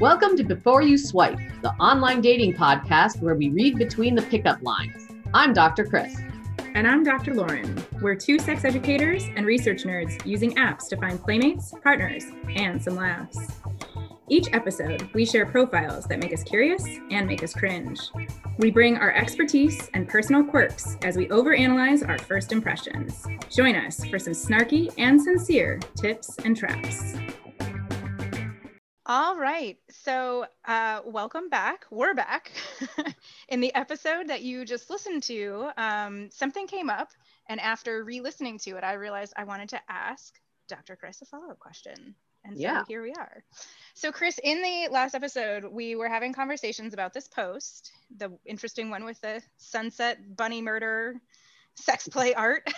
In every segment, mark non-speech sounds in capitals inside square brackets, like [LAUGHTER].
Welcome to Before You Swipe, the online dating podcast where we read between the pickup lines. I'm Dr. Chris. And I'm Dr. Lauren. We're two sex educators and research nerds using apps to find playmates, partners, and some laughs. Each episode, we share profiles that make us curious and make us cringe. We bring our expertise and personal quirks as we overanalyze our first impressions. Join us for some snarky and sincere tips and traps. All right. So, uh, welcome back. We're back. [LAUGHS] In the episode that you just listened to, um, something came up. And after re listening to it, I realized I wanted to ask Dr. Chris a follow up question. And so yeah. here we are. So, Chris, in the last episode, we were having conversations about this post, the interesting one with the sunset bunny murder sex play art.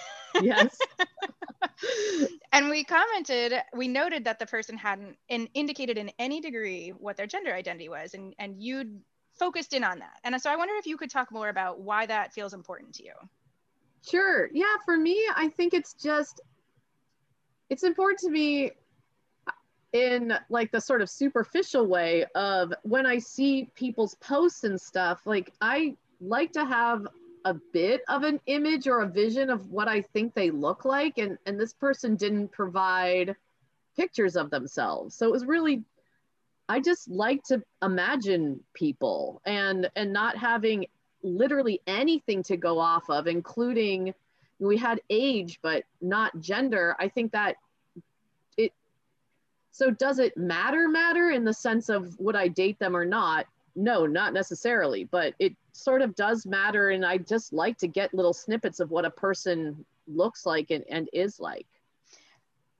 Yes. [LAUGHS] and we commented, we noted that the person hadn't in, indicated in any degree what their gender identity was, and, and you focused in on that. And so I wonder if you could talk more about why that feels important to you. Sure. Yeah, for me, I think it's just it's important to me in like the sort of superficial way of when I see people's posts and stuff, like I like to have a bit of an image or a vision of what I think they look like. And, and this person didn't provide pictures of themselves. So it was really, I just like to imagine people and, and not having literally anything to go off of, including we had age, but not gender. I think that it, so does it matter matter in the sense of would I date them or not? No, not necessarily, but it sort of does matter. And I just like to get little snippets of what a person looks like and, and is like.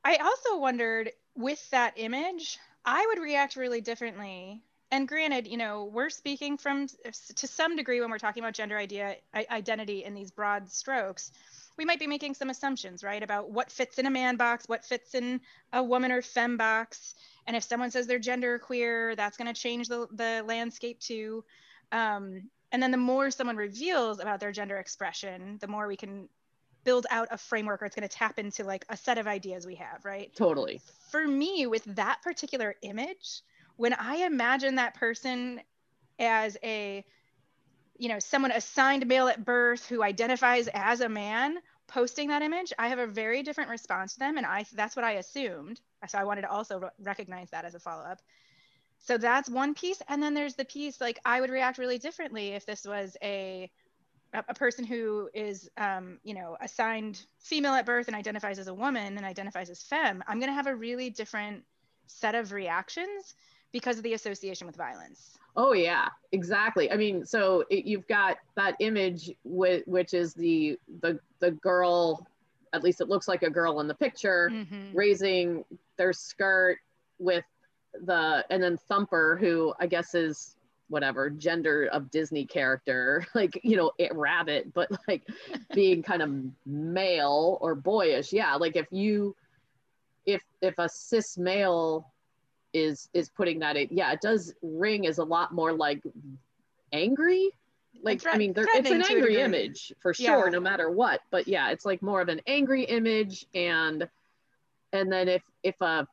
I also wondered with that image, I would react really differently. And granted, you know, we're speaking from to some degree when we're talking about gender idea identity in these broad strokes. We might be making some assumptions, right, about what fits in a man box, what fits in a woman or fem box. And if someone says they're gender queer, that's going to change the, the landscape too. Um, and then the more someone reveals about their gender expression, the more we can build out a framework or it's going to tap into like a set of ideas we have, right? Totally. For me, with that particular image, when I imagine that person as a, you know, someone assigned male at birth who identifies as a man, posting that image, I have a very different response to them, and I that's what I assumed. So I wanted to also recognize that as a follow up so that's one piece. And then there's the piece like i would react really differently if this was a a person who is um, you know assigned female at birth and identifies as a woman and identifies as femme. I'm going to have a really different set of reactions because of the association with violence oh yeah exactly i mean so it, you've got that image with, which is the the the girl at least it looks like a girl in the picture mm-hmm. raising their skirt with the and then Thumper, who I guess is whatever gender of Disney character, [LAUGHS] like you know, it, rabbit, but like [LAUGHS] being kind of male or boyish. Yeah, like if you if if a cis male is is putting that in, yeah, it does ring as a lot more like angry. Like I mean, it's an angry image for sure, yeah. no matter what. But yeah, it's like more of an angry image, and and then if if a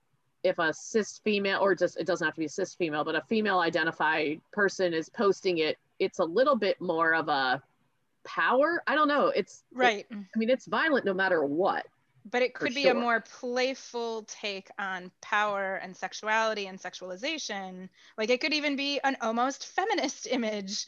if a cis female or just it doesn't have to be a cis female but a female identified person is posting it it's a little bit more of a power. I don't know. It's right. It, i mean it's violent no matter what but it could be sure. a more playful take on power and sexuality and sexualization. Like it could even be an almost feminist [LAUGHS] image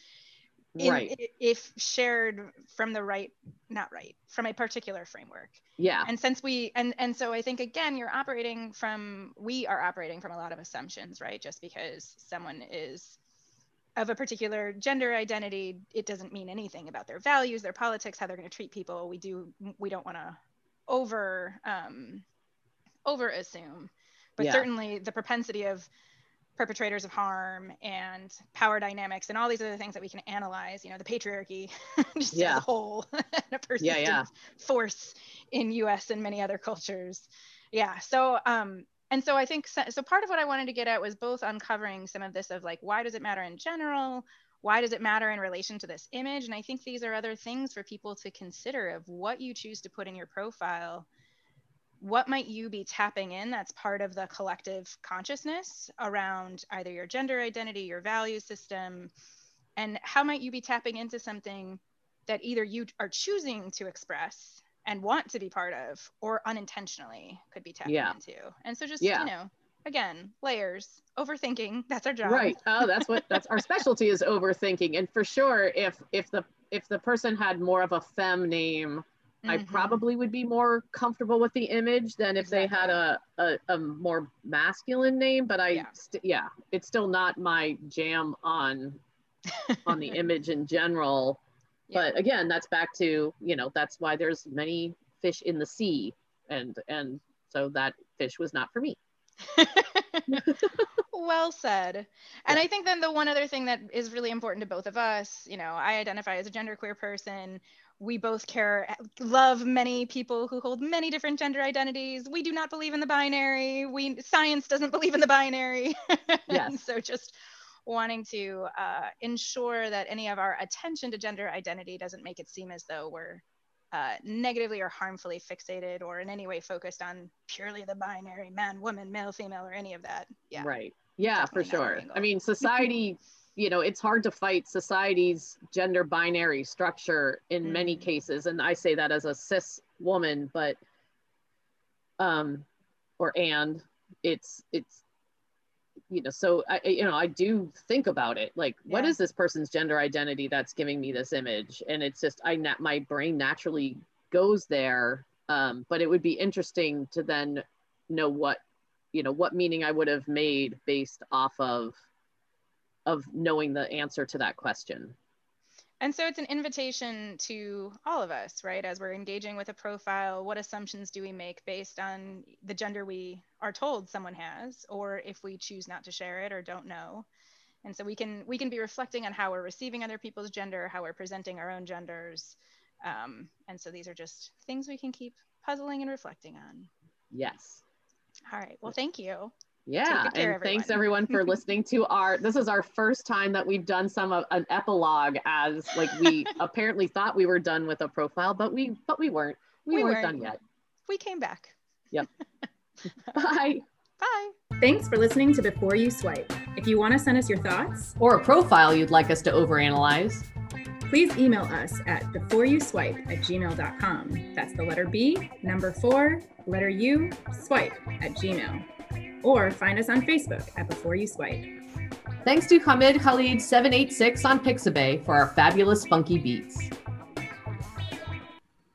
in, right. if shared from the right not right from a particular framework. Yeah. And since we and and so i think again you're operating from we are operating from a lot of assumptions right? Just because someone is of a particular gender identity it doesn't mean anything about their values their politics how they're going to treat people. We do we don't want to over um over assume but yeah. certainly the propensity of perpetrators of harm and power dynamics and all these other things that we can analyze you know the patriarchy [LAUGHS] just yeah. as a whole [LAUGHS] and a persistent yeah, yeah. force in us and many other cultures yeah so um and so i think so, so part of what i wanted to get at was both uncovering some of this of like why does it matter in general why does it matter in relation to this image and i think these are other things for people to consider of what you choose to put in your profile what might you be tapping in that's part of the collective consciousness around either your gender identity, your value system, and how might you be tapping into something that either you are choosing to express and want to be part of or unintentionally could be tapping yeah. into. And so just, yeah. you know, again, layers, overthinking, that's our job. Right. Oh, that's what that's our specialty is overthinking. And for sure if if the if the person had more of a fem name, mm-hmm. I probably would be more comfortable with the image than if exactly. they had a, a, a more masculine name. But I yeah. St- yeah, it's still not my jam on on the [LAUGHS] image in general. Yeah. But again, that's back to, you know, that's why there's many fish in the sea. And and so that fish was not for me. [LAUGHS] well said. And yeah. I think then the one other thing that is really important to both of us, you know, I identify as a genderqueer person. We both care, love many people who hold many different gender identities. We do not believe in the binary. We science doesn't believe in the binary. [LAUGHS] Yes. so just wanting to uh, ensure that any of our attention to gender identity doesn't make it seem as though we're uh, negatively or harmfully fixated or in any way focused on purely the binary man, woman, male, female, or any of that. Yeah. Right. Yeah, for sure. I mean, [LAUGHS] society, you know, it's hard to fight society's gender binary structure in mm. many cases. And I say that as a cis woman, but, um, or and it's, it's, you know, so I, you know, I do think about it. Like, yeah. what is this person's gender identity that's giving me this image? And it's just, I, my brain naturally goes there. Um, but it would be interesting to then know what, you know, what meaning I would have made based off of, of knowing the answer to that question. And so it's an invitation to all of us, right? As we're engaging with a profile, what assumptions do we make based on the gender we are told someone has, or if we choose not to share it or don't know? And so we can we can be reflecting on how we're receiving other people's gender, how we're presenting our own genders. Um, and so these are just things we can keep puzzling and reflecting on. Yes. All right. Well, thank you. Yeah, and everyone. thanks everyone for [LAUGHS] listening to our. This is our first time that we've done some of an epilogue, as like we [LAUGHS] apparently thought we were done with a profile, but we but we weren't. We, we weren't, weren't done yet. We came back. Yep. [LAUGHS] Bye. Bye. Thanks for listening to Before You Swipe. If you want to send us your thoughts or a profile you'd like us to overanalyze, please email us at beforeyouswipe at gmail.com. That's the letter B, number four, letter U, swipe at gmail or find us on Facebook at Before You Swipe. Thanks to Hamid Khalid 786 on Pixabay for our fabulous funky beats.